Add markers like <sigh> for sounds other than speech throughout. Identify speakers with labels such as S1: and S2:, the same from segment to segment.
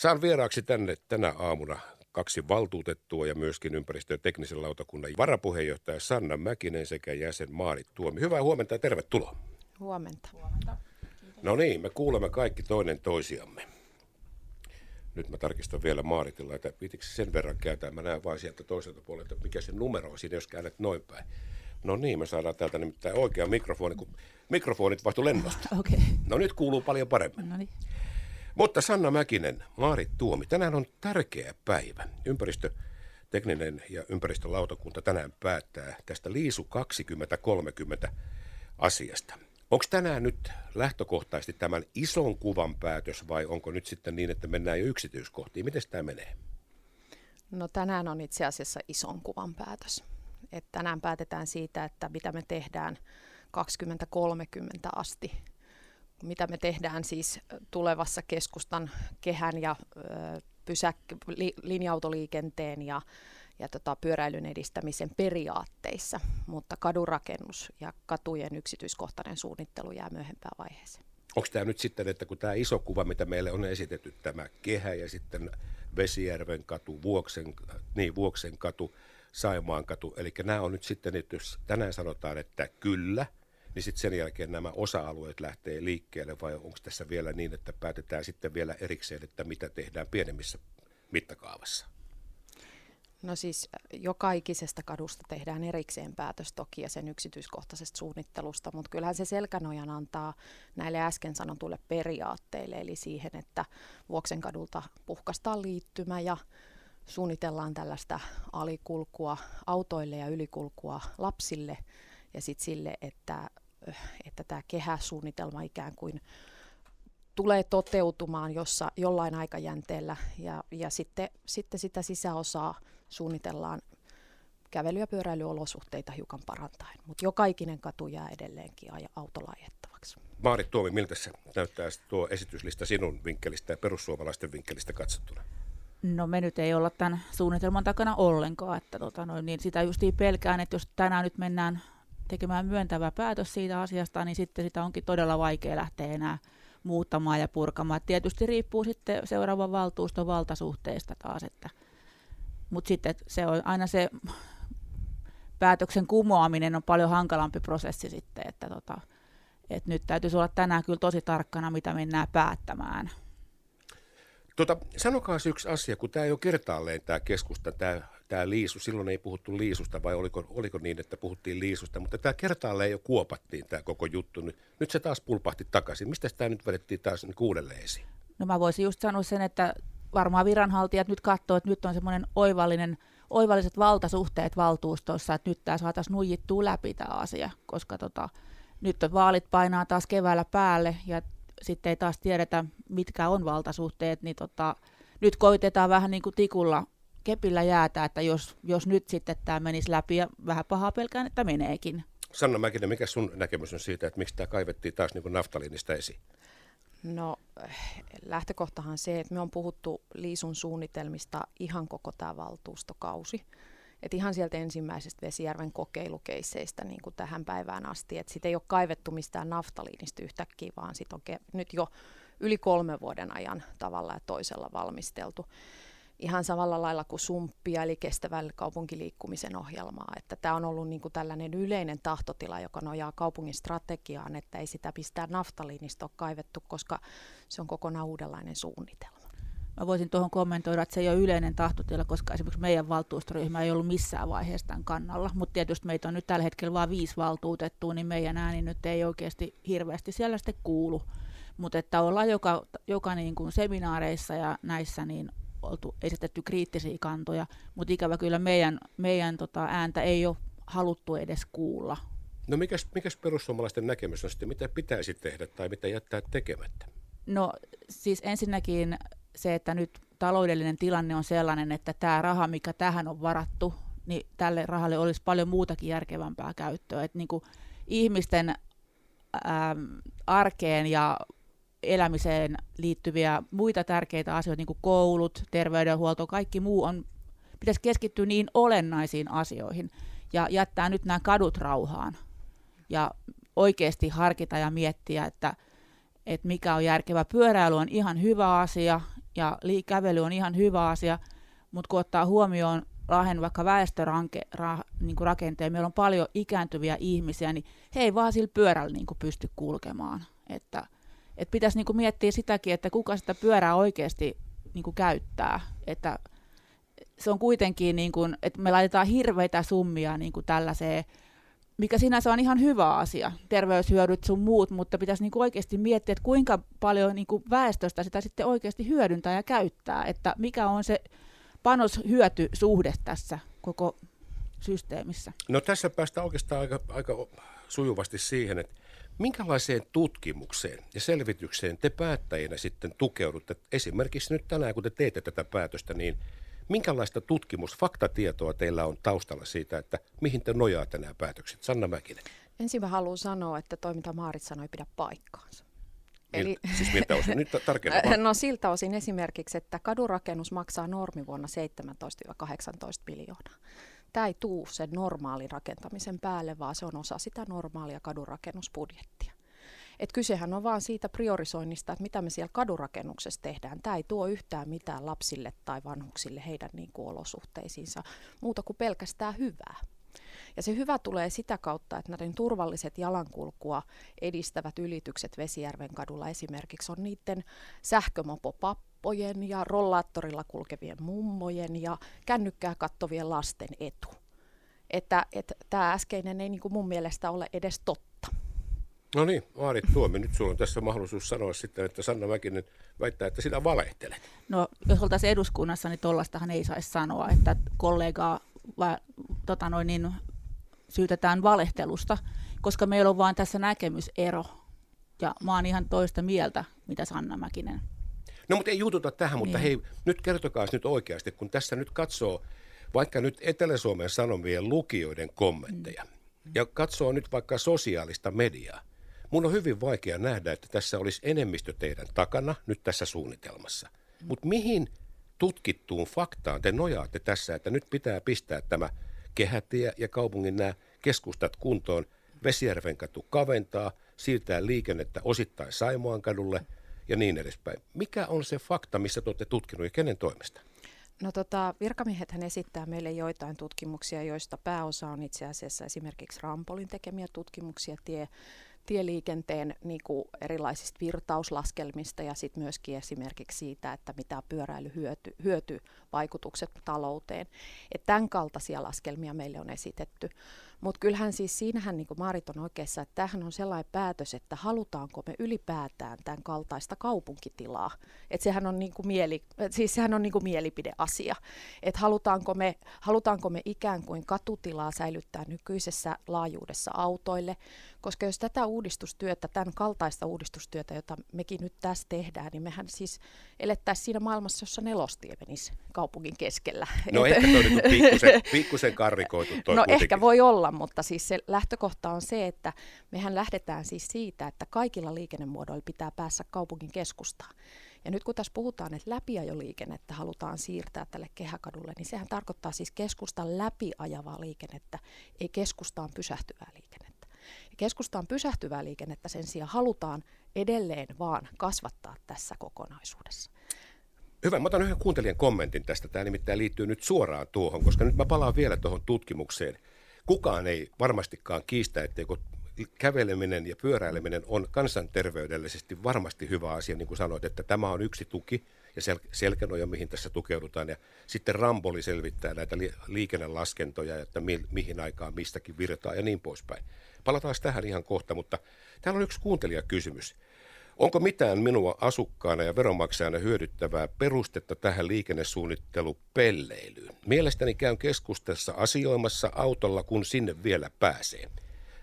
S1: Saan vieraaksi tänne tänä aamuna kaksi valtuutettua ja myöskin ympäristö- ja teknisen lautakunnan varapuheenjohtaja Sanna Mäkinen sekä jäsen Maarit Tuomi. Hyvää huomenta ja tervetuloa.
S2: Huomenta. huomenta.
S1: No niin, me kuulemme kaikki toinen toisiamme. Nyt mä tarkistan vielä Maaritilla, että pitikö sen verran kääntää. Mä näen vain sieltä toiselta puolelta, mikä se numero on siinä, jos käännät noin päin. No niin, me saadaan täältä nimittäin oikea mikrofoni, kun mikrofonit vaihtui lennosta. <laughs>
S2: Okay.
S1: No nyt kuuluu paljon paremmin.
S2: No niin.
S1: Mutta Sanna Mäkinen, Maarit Tuomi, tänään on tärkeä päivä. Ympäristö, tekninen ja ympäristölautakunta tänään päättää tästä Liisu 2030 asiasta. Onko tänään nyt lähtökohtaisesti tämän ison kuvan päätös vai onko nyt sitten niin, että mennään jo yksityiskohtiin? Miten tämä menee?
S2: No tänään on itse asiassa ison kuvan päätös. Et tänään päätetään siitä, että mitä me tehdään 2030 asti. Mitä me tehdään siis tulevassa keskustan kehän ja pysäk- li- linja-autoliikenteen ja ja tota, pyöräilyn edistämisen periaatteissa, mutta kadurakennus ja katujen yksityiskohtainen suunnittelu jää myöhempään vaiheeseen.
S1: Onko tämä nyt sitten, että kun tämä iso kuva, mitä meille on esitetty, tämä kehä ja sitten Vesijärven katu, Vuoksen, niin, Vuoksen katu, Saimaan katu, eli nämä on nyt sitten, että jos tänään sanotaan, että kyllä, niin sitten sen jälkeen nämä osa-alueet lähtee liikkeelle, vai onko tässä vielä niin, että päätetään sitten vielä erikseen, että mitä tehdään pienemmissä mittakaavassa?
S2: No siis joka ikisestä kadusta tehdään erikseen päätös toki ja sen yksityiskohtaisesta suunnittelusta, mutta kyllähän se selkänojan antaa näille äsken sanotuille periaatteille, eli siihen, että Vuoksen kadulta puhkastaan liittymä ja suunnitellaan tällaista alikulkua autoille ja ylikulkua lapsille ja sitten sille, että, että tämä kehäsuunnitelma ikään kuin tulee toteutumaan jossa, jollain aikajänteellä ja, ja sitten, sitten sitä sisäosaa suunnitellaan kävely- ja pyöräilyolosuhteita hiukan parantaen, mutta joka ikinen katu jää edelleenkin autolaajettavaksi.
S1: Maarit Tuomi, miltä se näyttää tuo esityslista sinun vinkkelistä ja perussuomalaisten vinkkelistä katsottuna?
S3: No me nyt ei olla tämän suunnitelman takana ollenkaan, että tota noin, niin sitä justiin pelkään, että jos tänään nyt mennään tekemään myöntävä päätös siitä asiasta, niin sitten sitä onkin todella vaikea lähteä enää muuttamaan ja purkamaan. Tietysti riippuu sitten seuraavan valtuuston valtasuhteesta taas, että mutta sitten se on aina se päätöksen kumoaminen on paljon hankalampi prosessi sitten, että tota, et nyt täytyisi olla tänään kyllä tosi tarkkana, mitä mennään päättämään.
S1: Tota, sanokaa yksi asia, kun tämä ei ole kertaalleen tämä keskusta, tämä, tämä liisu, silloin ei puhuttu liisusta vai oliko, oliko niin, että puhuttiin liisusta, mutta tämä kertaalleen jo kuopattiin tämä koko juttu. Nyt, nyt se taas pulpahti takaisin. Mistä tämä nyt vedettiin taas niin uudelleen esiin?
S3: No mä voisin just sanoa sen, että varmaan viranhaltijat nyt katsoo, että nyt on semmoinen oivallinen, oivalliset valtasuhteet valtuustossa, että nyt tämä saataisiin nuijittua läpi tämä asia, koska tota, nyt vaalit painaa taas keväällä päälle ja sitten ei taas tiedetä, mitkä on valtasuhteet, niin tota, nyt koitetaan vähän niin kuin tikulla kepillä jäätä, että jos, jos nyt sitten tämä menisi läpi ja vähän pahaa pelkään, että meneekin.
S1: Sanna Mäkinen, mikä sun näkemys on siitä, että miksi tämä kaivettiin taas niin naftaliinista esiin?
S2: No lähtökohtahan se, että me on puhuttu Liisun suunnitelmista ihan koko tämä valtuustokausi. Et ihan sieltä ensimmäisestä Vesijärven kokeilukeisseistä niin kuin tähän päivään asti. Että sitä ei ole kaivettu mistään naftaliinista yhtäkkiä, vaan sit on ke- nyt jo yli kolme vuoden ajan tavalla ja toisella valmisteltu ihan samalla lailla kuin Sumppia, eli kestävän kaupunkiliikkumisen ohjelmaa. Että tämä on ollut niin kuin tällainen yleinen tahtotila, joka nojaa kaupungin strategiaan, että ei sitä pistää naftaliinista ole kaivettu, koska se on kokonaan uudenlainen suunnitelma.
S3: Mä voisin tuohon kommentoida, että se ei ole yleinen tahtotila, koska esimerkiksi meidän valtuustoryhmä ei ollut missään vaiheessa tämän kannalla, mutta tietysti meitä on nyt tällä hetkellä vain viisi valtuutettua, niin meidän ääni nyt ei oikeasti hirveästi siellä sitten kuulu. Mutta että ollaan joka, joka niin kuin seminaareissa ja näissä niin oltu esitetty kriittisiä kantoja, mutta ikävä kyllä meidän, meidän tota, ääntä ei ole haluttu edes kuulla.
S1: No mikäs, mikäs perussuomalaisten näkemys on sitten, mitä pitäisi tehdä tai mitä jättää tekemättä?
S3: No siis ensinnäkin se, että nyt taloudellinen tilanne on sellainen, että tämä raha, mikä tähän on varattu, niin tälle rahalle olisi paljon muutakin järkevämpää käyttöä. Että niin kuin ihmisten äm, arkeen ja elämiseen liittyviä muita tärkeitä asioita, niin kuin koulut, terveydenhuolto, kaikki muu on, pitäisi keskittyä niin olennaisiin asioihin ja jättää nyt nämä kadut rauhaan ja oikeasti harkita ja miettiä, että, että mikä on järkevä. Pyöräily on ihan hyvä asia ja kävely on ihan hyvä asia, mutta kun ottaa huomioon Lahen vaikka väestörakenteen, ra, niin meillä on paljon ikääntyviä ihmisiä, niin he ei vaan sillä pyörällä niin pysty kulkemaan. Että, että pitäisi niin miettiä sitäkin, että kuka sitä pyörää oikeasti niin käyttää. Että se on kuitenkin, niin kuin, että me laitetaan hirveitä summia niin kuin tällaiseen, mikä sinänsä on ihan hyvä asia, terveyshyödyt sun muut, mutta pitäisi niin kuin oikeasti miettiä, että kuinka paljon niin kuin väestöstä sitä sitten oikeasti hyödyntää ja käyttää, että mikä on se panos-hyöty-suhde tässä koko systeemissä.
S1: No tässä päästään oikeastaan aika, aika sujuvasti siihen, että minkälaiseen tutkimukseen ja selvitykseen te päättäjinä sitten tukeudutte? Esimerkiksi nyt tänään, kun te teette tätä päätöstä, niin minkälaista tutkimus, faktatietoa teillä on taustalla siitä, että mihin te nojaatte nämä päätökset? Sanna Mäkinen.
S2: Ensin mä haluan sanoa, että toi mitä Maarit sanoi pidä paikkaansa.
S1: Eli, siis miltä osin? Nyt tarkemmin. <laughs>
S2: No siltä osin esimerkiksi, että kadurakennus maksaa normi vuonna 17-18 miljoonaa. Tämä ei tuu sen normaalin rakentamisen päälle, vaan se on osa sitä normaalia kadurakennusbudjettia. Et kysehän on vaan siitä priorisoinnista, että mitä me siellä kadurakennuksessa tehdään. Tämä ei tuo yhtään mitään lapsille tai vanhuksille heidän niin kuin, olosuhteisiinsa, muuta kuin pelkästään hyvää. Ja se hyvä tulee sitä kautta, että näiden turvalliset jalankulkua edistävät ylitykset Vesijärven kadulla esimerkiksi on niiden sähkömopopappojen ja rollaattorilla kulkevien mummojen ja kännykkää kattovien lasten etu. Että, että tämä äskeinen ei niin kuin mun mielestä ole edes totta.
S1: No niin, Maarit Tuomi, nyt sulla on tässä mahdollisuus sanoa sitten, että Sanna Mäkinen väittää, että sinä valehtelet.
S3: No, jos oltaisiin eduskunnassa, niin tollastahan ei saisi sanoa, että kollegaa va, tota noin, niin, syytetään valehtelusta, koska meillä on vain tässä näkemysero. Ja mä oon ihan toista mieltä, mitä Sanna Mäkinen.
S1: No mutta ei jututa tähän, mutta niin. hei, nyt kertokaa nyt oikeasti, kun tässä nyt katsoo vaikka nyt Etelä-Suomen Sanomien lukijoiden kommentteja, mm. ja katsoo nyt vaikka sosiaalista mediaa, mun on hyvin vaikea nähdä, että tässä olisi enemmistö teidän takana nyt tässä suunnitelmassa. Mm. Mutta mihin tutkittuun faktaan te nojaatte tässä, että nyt pitää pistää tämä kehätie ja kaupungin nämä keskustat kuntoon. Vesijärven katu kaventaa, siirtää liikennettä osittain Saimaan kadulle ja niin edespäin. Mikä on se fakta, missä te olette tutkinut ja kenen toimesta?
S2: No tota, virkamiehethän esittää meille joitain tutkimuksia, joista pääosa on itse asiassa esimerkiksi Rampolin tekemiä tutkimuksia tie, tieliikenteen niin kuin erilaisista virtauslaskelmista ja sitten myöskin esimerkiksi siitä, että mitä pyöräily hyöty, hyötyvaikutukset talouteen. Et tämän kaltaisia laskelmia meille on esitetty. Mutta kyllähän siis siinähän, niin kuin Maarit on oikeassa, että tämähän on sellainen päätös, että halutaanko me ylipäätään tämän kaltaista kaupunkitilaa. Että sehän on, niin kuin mieli, siis sehän on niin kuin mielipideasia. Että halutaanko me, halutaanko me ikään kuin katutilaa säilyttää nykyisessä laajuudessa autoille, koska jos tätä uudistustyötä, tämän kaltaista uudistustyötä, jota mekin nyt tässä tehdään, niin mehän siis elettäisiin siinä maailmassa, jossa nelostie menisi kaupungin keskellä.
S1: No Et... ehkä toi on pikkusen, pikkusen karrikoitu toi
S2: No kuitenkin. ehkä voi olla, mutta siis se lähtökohta on se, että mehän lähdetään siis siitä, että kaikilla liikennemuodoilla pitää päässä kaupungin keskustaan. Ja nyt kun tässä puhutaan, että läpiajoliikennettä halutaan siirtää tälle kehäkadulle, niin sehän tarkoittaa siis keskustan läpiajavaa liikennettä, ei keskustaan pysähtyvää liikennettä. Keskustaan pysähtyvää liikennettä sen sijaan halutaan edelleen vaan kasvattaa tässä kokonaisuudessa.
S1: Hyvä, mä otan yhden kuuntelijan kommentin tästä. Tämä nimittäin liittyy nyt suoraan tuohon, koska nyt mä palaan vielä tuohon tutkimukseen. Kukaan ei varmastikaan kiistä, etteikö käveleminen ja pyöräileminen on kansanterveydellisesti varmasti hyvä asia, niin kuin sanoit, että tämä on yksi tuki ja sel- selkänoja, mihin tässä tukeudutaan. Ja sitten Ramboli selvittää näitä li- liikennelaskentoja, että mi- mihin aikaan mistäkin virtaa ja niin poispäin. Palataan tähän ihan kohta, mutta täällä on yksi kuuntelijakysymys. Onko mitään minua asukkaana ja veronmaksajana hyödyttävää perustetta tähän liikennesuunnittelupelleilyyn? Mielestäni käyn keskustassa asioimassa autolla, kun sinne vielä pääsee.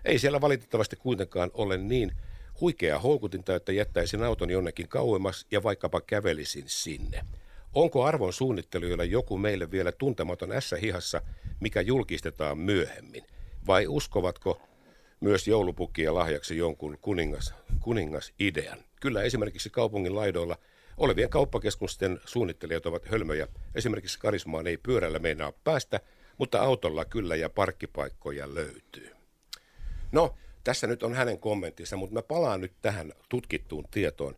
S1: Ei siellä valitettavasti kuitenkaan ole niin huikea houkutinta, että jättäisin auton jonnekin kauemmas ja vaikkapa kävelisin sinne. Onko arvon suunnittelijoilla joku meille vielä tuntematon S-hihassa, mikä julkistetaan myöhemmin? Vai uskovatko myös joulupukkia lahjaksi jonkun kuningas, kuningas-idean? Kyllä esimerkiksi kaupungin laidoilla olevien kauppakeskusten suunnittelijat ovat hölmöjä. Esimerkiksi Karismaan ei pyörällä meinaa päästä, mutta autolla kyllä ja parkkipaikkoja löytyy. No, tässä nyt on hänen kommenttinsa, mutta mä palaan nyt tähän tutkittuun tietoon.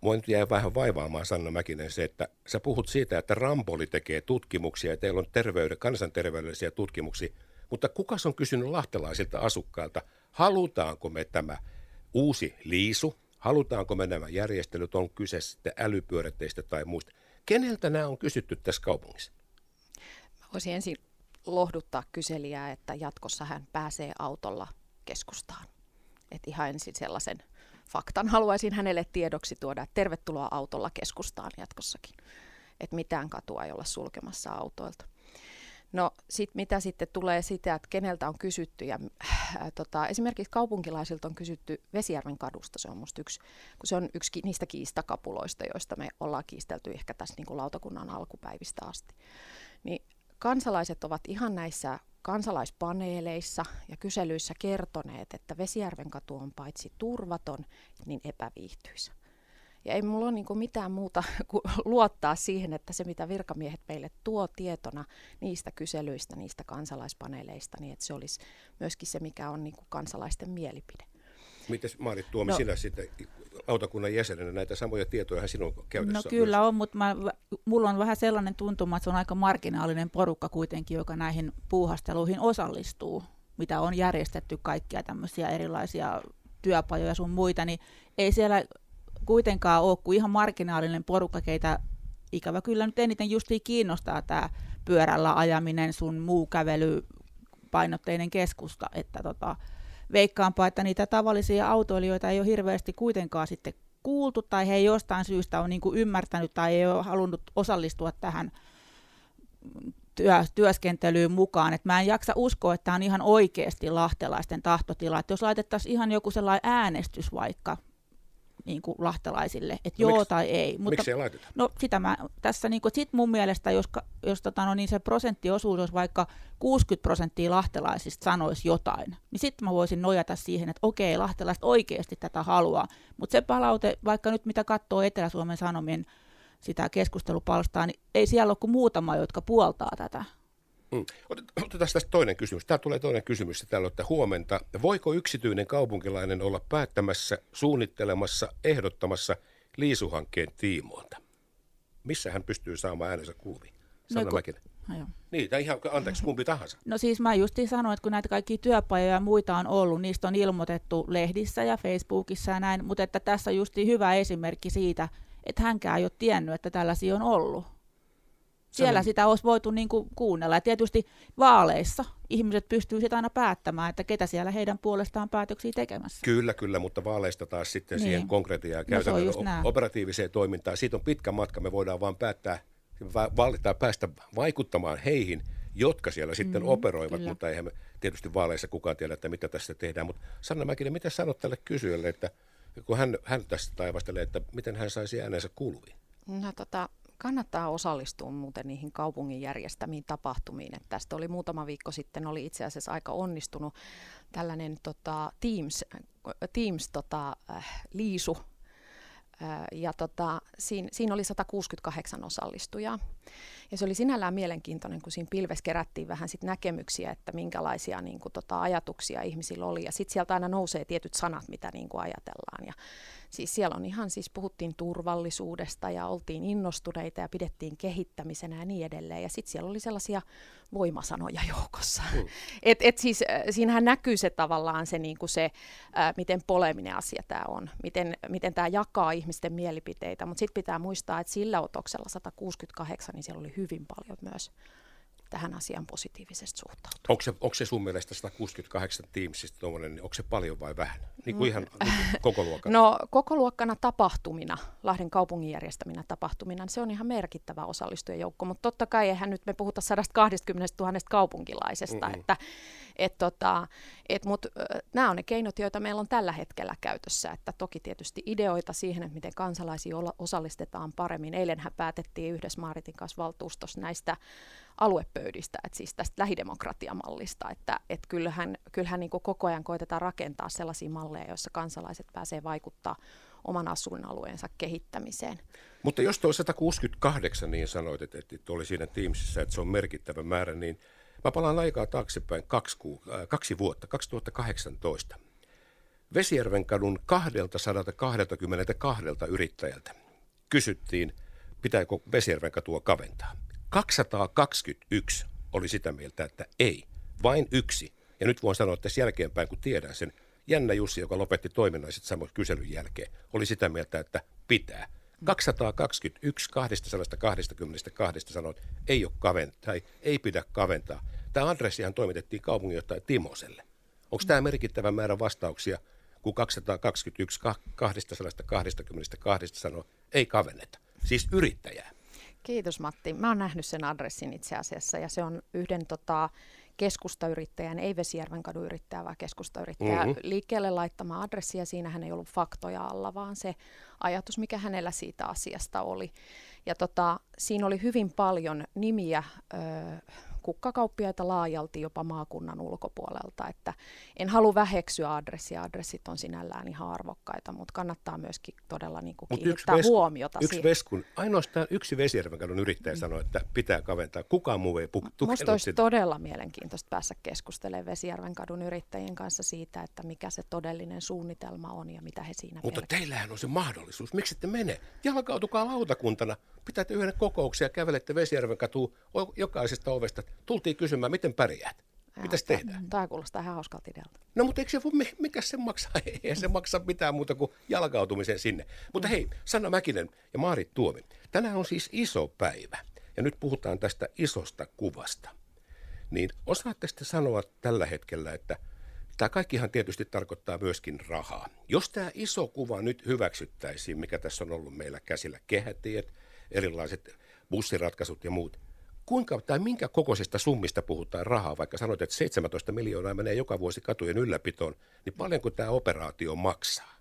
S1: mua nyt jäi vähän vaivaamaan Sanna Mäkinen se, että sä puhut siitä, että Rampoli tekee tutkimuksia ja teillä on terveyden, kansanterveydellisiä tutkimuksia, mutta kuka on kysynyt lahtelaisilta asukkailta, halutaanko me tämä uusi liisu, halutaanko me nämä järjestelyt, on kyse sitten älypyöräteistä tai muista. Keneltä nämä on kysytty tässä kaupungissa?
S2: Voisin ensin lohduttaa kyselijää, että jatkossa hän pääsee autolla keskustaan. Et ihan ensin sellaisen faktan haluaisin hänelle tiedoksi tuoda, että tervetuloa autolla keskustaan jatkossakin. Että mitään katua ei olla sulkemassa autoilta. No sit, mitä sitten tulee sitä, että keneltä on kysytty, ja äh, tota, esimerkiksi kaupunkilaisilta on kysytty Vesijärven kadusta, se on musta yksi, kun se on yksi ki, niistä kiistakapuloista, joista me ollaan kiistelty ehkä tässä niin kuin lautakunnan alkupäivistä asti. Niin kansalaiset ovat ihan näissä kansalaispaneeleissa ja kyselyissä kertoneet, että Vesijärven katu on paitsi turvaton, niin epäviihtyisä. Ja ei mulla ole niin mitään muuta <laughs> kuin luottaa siihen, että se mitä virkamiehet meille tuo tietona niistä kyselyistä, niistä kansalaispaneeleista, niin että se olisi myöskin se, mikä on niin kansalaisten mielipide.
S1: Miten Maarit Tuomi, no, sinä sitten lautakunnan jäsenenä näitä samoja tietoja sinun käytössä?
S3: No kyllä myös. on, mutta mä, mulla on vähän sellainen tuntuma, että se on aika marginaalinen porukka kuitenkin, joka näihin puuhasteluihin osallistuu, mitä on järjestetty kaikkia tämmöisiä erilaisia työpajoja sun muita, niin ei siellä kuitenkaan ole kuin ihan marginaalinen porukka, keitä ikävä kyllä nyt eniten justiin kiinnostaa tämä pyörällä ajaminen, sun muu kävely, painotteinen keskusta, että tota, veikkaanpa, että niitä tavallisia autoilijoita ei ole hirveästi kuitenkaan sitten kuultu tai he ei jostain syystä ole niin kuin ymmärtänyt tai ei ole halunnut osallistua tähän työ, työskentelyyn mukaan. Et mä en jaksa uskoa, että tämä on ihan oikeasti lahtelaisten tahtotila. Et jos laitettaisiin ihan joku sellainen äänestys vaikka niin kuin lahtelaisille, että no joo miksi, tai ei.
S1: Mutta, miksi ei laiteta?
S3: No sitä mä tässä, niin kuin, sit mun mielestä, jos, jos tota, no, niin se prosenttiosuus olisi vaikka 60 prosenttia lahtelaisista sanoisi jotain, niin sitten mä voisin nojata siihen, että okei, lahtelaiset oikeasti tätä haluaa. Mutta se palaute, vaikka nyt mitä katsoo Etelä-Suomen Sanomien sitä keskustelupalstaa, niin ei siellä ole kuin muutama, jotka puoltaa tätä.
S1: Mm. Otetaan tästä toinen kysymys. Tämä tulee toinen kysymys. Täällä että huomenta. Voiko yksityinen kaupunkilainen olla päättämässä, suunnittelemassa, ehdottamassa liisuhankkeen tiimoilta? Missä hän pystyy saamaan äänensä kuuluviin? Sanna no, Mäkinen. No, Niin, tai ihan, anteeksi, kumpi tahansa.
S3: No siis mä justiin sanoin, että kun näitä kaikkia työpajoja ja muita on ollut, niistä on ilmoitettu lehdissä ja Facebookissa ja näin, mutta että tässä on justiin hyvä esimerkki siitä, että hänkään ei ole tiennyt, että tällaisia on ollut. Siellä sitä olisi voitu niin kuin kuunnella. Ja tietysti vaaleissa ihmiset pystyvät sitä aina päättämään, että ketä siellä heidän puolestaan päätöksiä tekemässä.
S1: Kyllä, kyllä, mutta vaaleista taas sitten niin. siihen konkretiaan ja käytännön no, operatiiviseen toimintaan. Siitä on pitkä matka, me voidaan vaan päättää, valittaa päästä vaikuttamaan heihin, jotka siellä sitten mm, operoivat, kyllä. mutta eihän me tietysti vaaleissa kukaan tiedä, että mitä tässä tehdään. Mutta Sanna Mäkinen, mitä sanot tälle kysyjälle, että kun hän, hän tästä taivastelee, että miten hän saisi äänensä kuuluviin?
S2: No tota, kannattaa osallistua muuten niihin kaupungin järjestämiin tapahtumiin. Et tästä oli muutama viikko sitten, oli itse asiassa aika onnistunut tällainen tota, Teams, Teams tota, äh, liisu, äh, ja tota, siinä, siinä oli 168 osallistujaa. Ja se oli sinällään mielenkiintoinen, kun siinä pilves kerättiin vähän sit näkemyksiä, että minkälaisia niin kuin, tota, ajatuksia ihmisillä oli. Ja sitten sieltä aina nousee tietyt sanat, mitä niin kuin, ajatellaan. Ja Siis siellä on ihan siis puhuttiin turvallisuudesta ja oltiin innostuneita ja pidettiin kehittämisenä ja niin edelleen. Ja sitten siellä oli sellaisia voimasanoja joukossa. Mm. <laughs> Et, et siis, äh, siinähän näkyy se tavallaan se, niin kuin se äh, miten poleminen asia tämä on, miten, miten tämä jakaa ihmisten mielipiteitä. Mutta sitten pitää muistaa, että sillä otoksella 168, niin siellä oli hyvin paljon myös tähän asiaan positiivisesti suhtautua.
S1: Onko se, onko se sun mielestä 168 Teamsista tuommoinen, niin onko se paljon vai vähän? Niin kuin ihan niin kuin koko luokkana?
S2: No koko luokkana tapahtumina, Lahden kaupungin järjestäminä tapahtumina, niin se on ihan merkittävä osallistujajoukko, mutta totta kai eihän nyt me puhuta 120 000 kaupunkilaisesta, Mm-mm. että et tota, et mut, nämä on ne keinot, joita meillä on tällä hetkellä käytössä, että toki tietysti ideoita siihen, että miten kansalaisia osallistetaan paremmin. Eilenhän päätettiin yhdessä Maaritin kanssa valtuustossa näistä aluepöydistä, että siis tästä lähidemokratiamallista, että et kyllähän, kyllähän niin koko ajan koitetaan rakentaa sellaisia malleja, joissa kansalaiset pääsee vaikuttaa oman asuinalueensa kehittämiseen.
S1: Mutta jos tuo 168 niin sanoit, että, että oli siinä Teamsissa, että se on merkittävä määrä, niin mä palaan aikaa taaksepäin kaksi, ku, äh, kaksi vuotta, 2018. Vesijärven kadun 222 yrittäjältä kysyttiin, pitääkö Vesijärven katua kaventaa. 221 oli sitä mieltä, että ei, vain yksi. Ja nyt voin sanoa että jälkeenpäin, kun tiedän sen, Jännä Jussi, joka lopetti toiminnan sitten samoin kyselyn jälkeen, oli sitä mieltä, että pitää. 221 222 sanoi, että ei ole kaventaa, tai ei pidä kaventaa. Tämä adressihan toimitettiin kaupunginjohtaja Timoselle. Onko tämä merkittävä määrä vastauksia, kun 221 222 sanoo, ei kavenneta? Siis yrittäjää.
S2: Kiitos Matti. Mä oon nähnyt sen adressin itse asiassa ja se on yhden tota, keskustayrittäjän, ei Vesijärven kaduyrittäjä, vaan keskustayrittäjä mm-hmm. liikkeelle laittama adressi ja siinähän ei ollut faktoja alla, vaan se ajatus, mikä hänellä siitä asiasta oli. Ja tota, siinä oli hyvin paljon nimiä, ö, kukkakauppiaita laajalti jopa maakunnan ulkopuolelta. Että en halua väheksyä adressia, adressit on sinällään ihan arvokkaita, mutta kannattaa myöskin todella niin kuin kiinnittää yksi huomiota
S1: yksi siihen. Veskun, ainoastaan yksi Vesijärven kadun yrittäjä mm. sanoi, että pitää kaventaa. Kukaan muu ei tukenut
S2: Minusta olisi sitä. todella mielenkiintoista päässä keskustelemaan Vesijärven kadun yrittäjien kanssa siitä, että mikä se todellinen suunnitelma on ja mitä he siinä
S1: Mutta pelkää. teillähän on se mahdollisuus. Miksi ette mene? Jalkautukaa lautakuntana. Pitätte yhden kokouksia, kävelette Vesijärven katuun jokaisesta ovesta tultiin kysymään, miten pärjäät. Mitäs tehdään?
S2: Tämä kuulostaa ihan hauskalta idealta.
S1: No mutta eikö se voi, mikä se maksaa? <laughs> Ei se maksa mitään muuta kuin jalkautumisen sinne. Mutta hei, Sanna Mäkinen ja Maarit Tuomi, tänään on siis iso päivä. Ja nyt puhutaan tästä isosta kuvasta. Niin osaatte sitten sanoa tällä hetkellä, että tämä kaikkihan tietysti tarkoittaa myöskin rahaa. Jos tämä iso kuva nyt hyväksyttäisiin, mikä tässä on ollut meillä käsillä, kehätiet, erilaiset bussiratkaisut ja muut, kuinka tai minkä kokoisista summista puhutaan rahaa, vaikka sanoit, että 17 miljoonaa menee joka vuosi katujen ylläpitoon, niin paljonko tämä operaatio maksaa?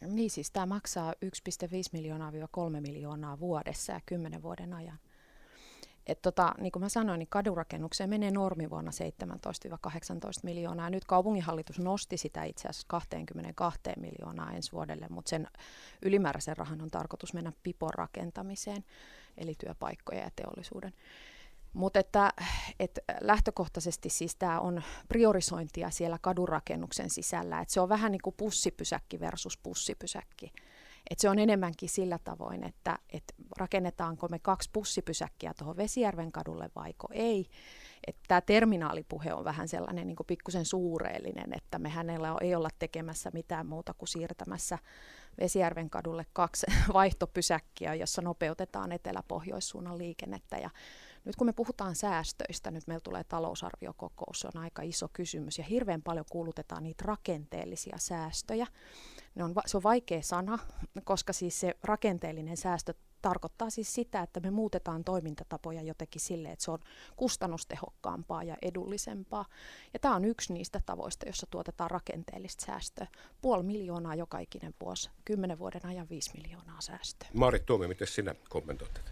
S2: Niin siis tämä maksaa 1,5 miljoonaa-3 miljoonaa vuodessa ja 10 vuoden ajan. Et tota, niin kuin mä sanoin, niin kadurakennukseen menee normivuonna 17-18 miljoonaa. Nyt kaupunginhallitus nosti sitä itse asiassa 22 miljoonaa ensi vuodelle, mutta sen ylimääräisen rahan on tarkoitus mennä pipon rakentamiseen eli työpaikkoja ja teollisuuden. Mutta että, että lähtökohtaisesti siis tämä on priorisointia siellä kadurakennuksen sisällä, että se on vähän niin kuin pussipysäkki versus pussipysäkki. Et se on enemmänkin sillä tavoin, että, että rakennetaanko me kaksi pussipysäkkiä tuohon Vesijärven kadulle vaiko ei. Tämä terminaalipuhe on vähän sellainen niin pikkusen suureellinen, että me hänellä ei olla tekemässä mitään muuta kuin siirtämässä Vesijärven kadulle kaksi <laughs> vaihtopysäkkiä, jossa nopeutetaan etelä-pohjoissuunnan liikennettä. Ja nyt kun me puhutaan säästöistä, nyt meillä tulee talousarviokokous, se on aika iso kysymys ja hirveän paljon kuulutetaan niitä rakenteellisia säästöjä. Ne on, se on vaikea sana, koska siis se rakenteellinen säästö tarkoittaa siis sitä, että me muutetaan toimintatapoja jotenkin sille, että se on kustannustehokkaampaa ja edullisempaa. Ja tämä on yksi niistä tavoista, jossa tuotetaan rakenteellista säästöä. Puoli miljoonaa joka ikinen vuosi, kymmenen vuoden ajan viisi miljoonaa säästöä.
S1: Maarit Tuomi, miten sinä kommentoit tätä?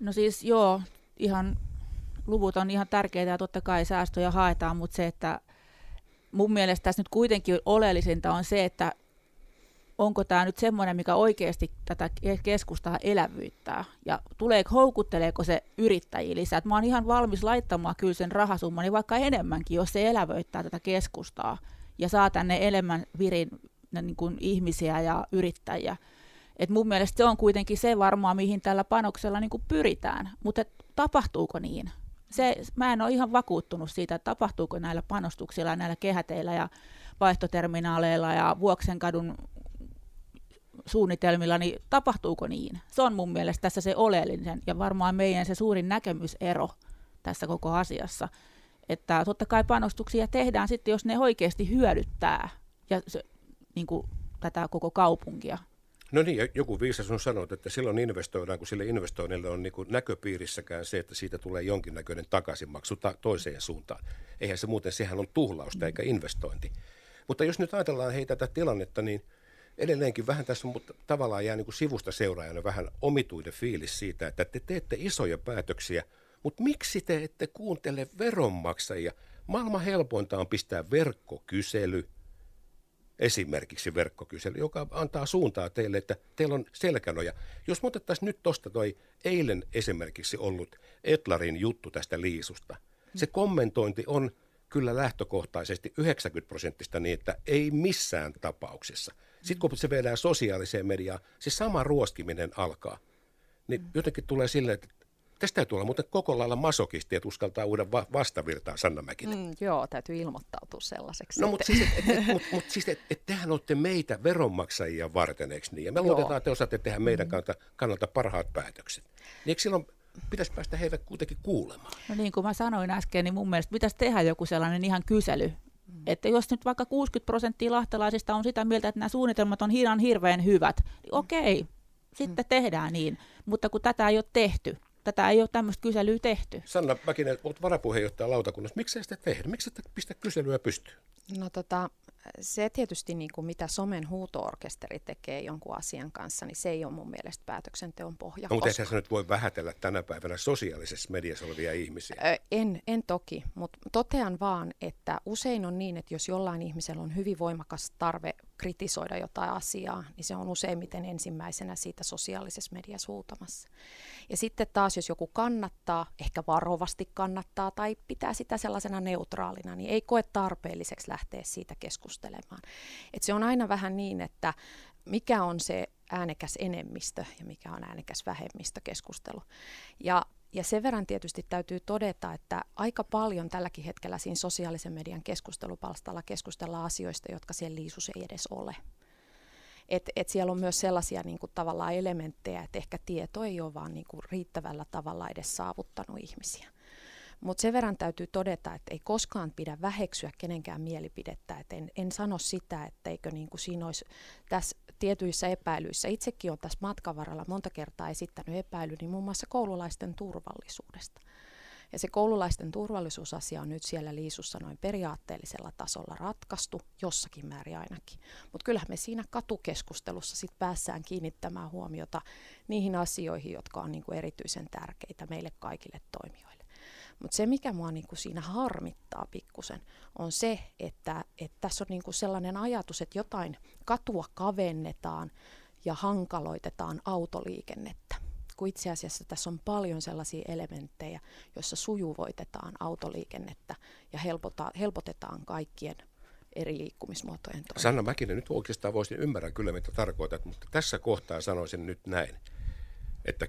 S3: No siis joo, ihan luvut on ihan tärkeitä ja totta kai säästöjä haetaan, mutta se, että mun mielestä tässä nyt kuitenkin oleellisinta on se, että onko tämä nyt semmoinen, mikä oikeasti tätä keskustaa elävyyttää ja tulee, houkutteleeko se yrittäjiä lisää. mä oon ihan valmis laittamaan kyllä sen rahasumman, niin vaikka enemmänkin, jos se elävöittää tätä keskustaa ja saa tänne enemmän virin niin kuin ihmisiä ja yrittäjiä. Et mun mielestä se on kuitenkin se varmaan, mihin tällä panoksella niin kuin pyritään, mutta tapahtuuko niin? Se, mä en ole ihan vakuuttunut siitä, että tapahtuuko näillä panostuksilla, näillä kehäteillä ja vaihtoterminaaleilla ja Vuoksenkadun suunnitelmilla, niin tapahtuuko niin? Se on mun mielestä tässä se oleellinen ja varmaan meidän se suurin näkemysero tässä koko asiassa. Että totta kai panostuksia tehdään sitten, jos ne oikeasti hyödyttää ja se, niin kuin, tätä koko kaupunkia.
S1: No niin, joku viisas on sanonut, että silloin investoidaan, kun sille investoinnille on niin näköpiirissäkään se, että siitä tulee jonkinnäköinen takaisinmaksu ta- toiseen suuntaan. Eihän se muuten, sehän on tuhlausta eikä investointi. Mutta jos nyt ajatellaan hei tätä tilannetta, niin – edelleenkin vähän tässä mutta tavallaan jää niin kuin sivusta seuraajana vähän omituinen fiilis siitä, että te teette isoja päätöksiä, mutta miksi te ette kuuntele veronmaksajia? Maailman helpointa on pistää verkkokysely, esimerkiksi verkkokysely, joka antaa suuntaa teille, että teillä on selkänoja. Jos me otettaisiin nyt tuosta toi eilen esimerkiksi ollut Etlarin juttu tästä liisusta, se kommentointi on kyllä lähtökohtaisesti 90 prosenttista niin, että ei missään tapauksessa. Sitten kun se viedään sosiaaliseen mediaan, se sama ruoskiminen alkaa. Niin jotenkin tulee silleen, että Tästä täytyy olla muuten koko lailla masokisti, että uskaltaa uuden va- vastavirtaa Sanna Mäkinen. Mm,
S2: joo, täytyy ilmoittautua sellaiseksi.
S1: No mutta siis, et, et, mut, mut, siis et, et tehän olette meitä veronmaksajia varten, eikö niin? Ja me luotetaan, että te osaatte tehdä meidän mm. kannalta, kannalta parhaat päätökset. Niin eikö silloin pitäisi päästä heidät kuitenkin kuulemaan?
S3: No niin kuin mä sanoin äsken, niin mun mielestä pitäisi tehdä joku sellainen ihan kysely, Mm. Että jos nyt vaikka 60 prosenttia lahtelaisista on sitä mieltä, että nämä suunnitelmat on ihan hirveän hyvät, niin okei, sitten mm. tehdään niin. Mutta kun tätä ei ole tehty, tätä ei ole tämmöistä kyselyä tehty.
S1: Sanna Mäkinen, olet varapuheenjohtaja lautakunnassa. Miksi sitä tehdä? Miksi et pistä kyselyä pystyyn?
S2: No tota, se tietysti, niin kuin mitä somen huutoorkesteri tekee jonkun asian kanssa, niin se ei ole mun mielestä päätöksenteon pohja.
S1: No, mutta koska... nyt voi vähätellä tänä päivänä sosiaalisessa mediassa olevia ihmisiä.
S2: Ö, en, en toki, mutta totean vaan, että usein on niin, että jos jollain ihmisellä on hyvin voimakas tarve kritisoida jotain asiaa, niin se on useimmiten ensimmäisenä siitä sosiaalisessa mediassa huutamassa. Ja sitten taas, jos joku kannattaa, ehkä varovasti kannattaa tai pitää sitä sellaisena neutraalina, niin ei koe tarpeelliseksi lähteä siitä keskustelemaan. Et se on aina vähän niin, että mikä on se äänekäs enemmistö ja mikä on äänekäs vähemmistö keskustelu. Ja ja sen verran tietysti täytyy todeta, että aika paljon tälläkin hetkellä siinä sosiaalisen median keskustelupalstalla keskustellaan asioista, jotka siellä liisus ei edes ole. Et, et siellä on myös sellaisia niin kuin, tavallaan elementtejä, että ehkä tieto ei ole vaan niin kuin, riittävällä tavalla edes saavuttanut ihmisiä. Mutta sen verran täytyy todeta, että ei koskaan pidä väheksyä kenenkään mielipidettä. Et en, en sano sitä, etteikö niin kuin siinä olisi tässä tietyissä epäilyissä. Itsekin olen tässä matkan varrella monta kertaa esittänyt epäilyni muun muassa koululaisten turvallisuudesta. Ja se koululaisten turvallisuusasia on nyt siellä liisussa noin periaatteellisella tasolla ratkaistu, jossakin määrin ainakin. Mutta kyllähän me siinä katukeskustelussa sit päässään kiinnittämään huomiota niihin asioihin, jotka on niinku erityisen tärkeitä meille kaikille toimijoille. Mutta se, mikä mua niinku siinä harmittaa pikkusen, on se, että, että tässä on niinku sellainen ajatus, että jotain katua kavennetaan ja hankaloitetaan autoliikennettä kun itse asiassa tässä on paljon sellaisia elementtejä, joissa sujuvoitetaan autoliikennettä ja helpotetaan, helpotetaan kaikkien eri liikkumismuotojen toimintaa.
S1: Sanna Mäkinen, nyt oikeastaan voisin ymmärrä kyllä, mitä tarkoitat, mutta tässä kohtaa sanoisin nyt näin, että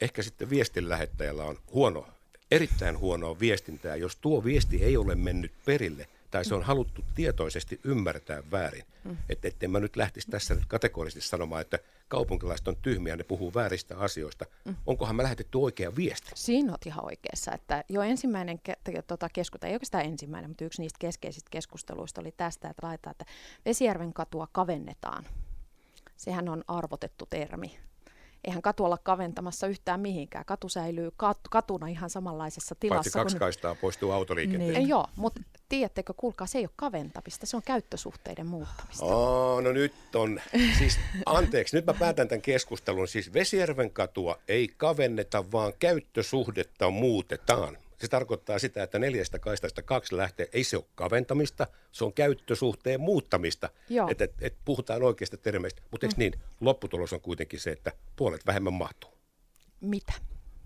S1: ehkä sitten viestin lähettäjällä on huono, erittäin huonoa viestintää, jos tuo viesti ei ole mennyt perille tai se on haluttu tietoisesti ymmärtää väärin. Mm. Että ettei mä nyt lähtisi tässä nyt kategorisesti sanomaan, että kaupunkilaiset on tyhmiä, ne puhuu vääristä asioista. Mm. Onkohan me lähetetty oikea viesti?
S2: Siinä olet ihan oikeassa, että jo ensimmäinen ke- tota, keskusta, ei oikeastaan ensimmäinen, mutta yksi niistä keskeisistä keskusteluista oli tästä, että laitetaan, että Vesijärven katua kavennetaan. Sehän on arvotettu termi eihän katu olla kaventamassa yhtään mihinkään. Katu säilyy kat- katuna ihan samanlaisessa tilassa. Paitsi
S1: kaksi kun... kaistaa poistuu autoliikenteen.
S2: Niin. Joo, mutta tiedättekö, kuulkaa, se ei ole kaventamista, se on käyttösuhteiden muuttamista.
S1: Oh, no nyt on, siis anteeksi, nyt mä päätän tämän keskustelun. Siis Vesijärven katua ei kavenneta, vaan käyttösuhdetta muutetaan. Se tarkoittaa sitä, että neljästä kaistasta kaksi lähtee, ei se ole kaventamista, se on käyttösuhteen muuttamista. Että et, et puhutaan oikeista termeistä, mutta eikö mm. niin, lopputulos on kuitenkin se, että puolet vähemmän mahtuu.
S2: Mitä?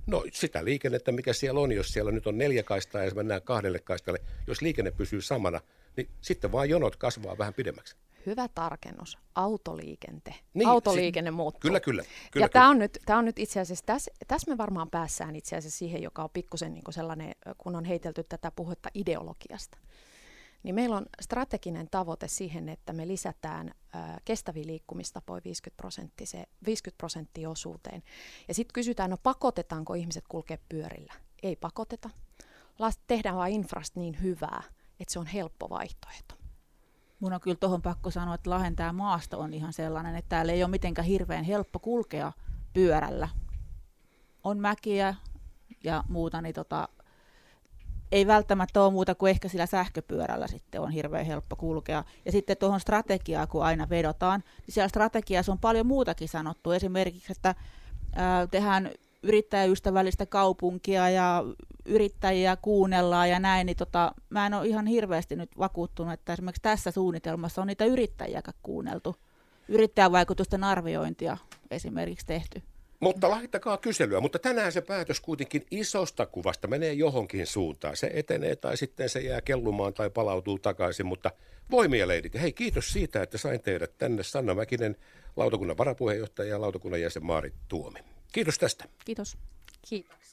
S1: No sitä liikennettä, mikä siellä on, jos siellä nyt on neljä kaistaa ja mennään kahdelle kaistalle, jos liikenne pysyy samana, niin sitten vaan jonot kasvaa vähän pidemmäksi
S2: hyvä tarkennus, autoliikente. Niin, Autoliikenne si- muuttuu.
S1: Kyllä, kyllä. kyllä
S2: ja tämä on, nyt, on nyt itse asiassa, tässä, tässä me varmaan päässään itse asiassa siihen, joka on pikkusen niin sellainen, kun on heitelty tätä puhetta ideologiasta. Niin meillä on strateginen tavoite siihen, että me lisätään ää, kestäviä liikkumistapoja 50 prosenttia, 50 prosenttia osuuteen. Ja sitten kysytään, no pakotetaanko ihmiset kulkea pyörillä? Ei pakoteta. Tehdään vain infrasta niin hyvää, että se on helppo vaihtoehto.
S3: Mun on kyllä tuohon pakko sanoa, että Lahden tämä maasto on ihan sellainen, että täällä ei ole mitenkään hirveän helppo kulkea pyörällä. On mäkiä ja muuta, niin tota, ei välttämättä ole muuta kuin ehkä sillä sähköpyörällä sitten on hirveän helppo kulkea. Ja sitten tuohon strategiaa, kun aina vedotaan, niin siellä strategiassa on paljon muutakin sanottu. Esimerkiksi, että ää, tehdään yrittäjäystävällistä kaupunkia ja yrittäjiä kuunnellaan ja näin, niin tota, mä en ole ihan hirveästi nyt vakuuttunut, että esimerkiksi tässä suunnitelmassa on niitä yrittäjiä kuunneltu. Yrittäjävaikutusten arviointia esimerkiksi tehty.
S1: Mutta laittakaa kyselyä, mutta tänään se päätös kuitenkin isosta kuvasta menee johonkin suuntaan. Se etenee tai sitten se jää kellumaan tai palautuu takaisin, mutta voimia leidit. Hei, kiitos siitä, että sain teidät tänne. Sanna Mäkinen, lautakunnan varapuheenjohtaja ja lautakunnan jäsen Maarit Tuomi. Kiitos tästä.
S3: Kiitos.
S2: Kiitoksia.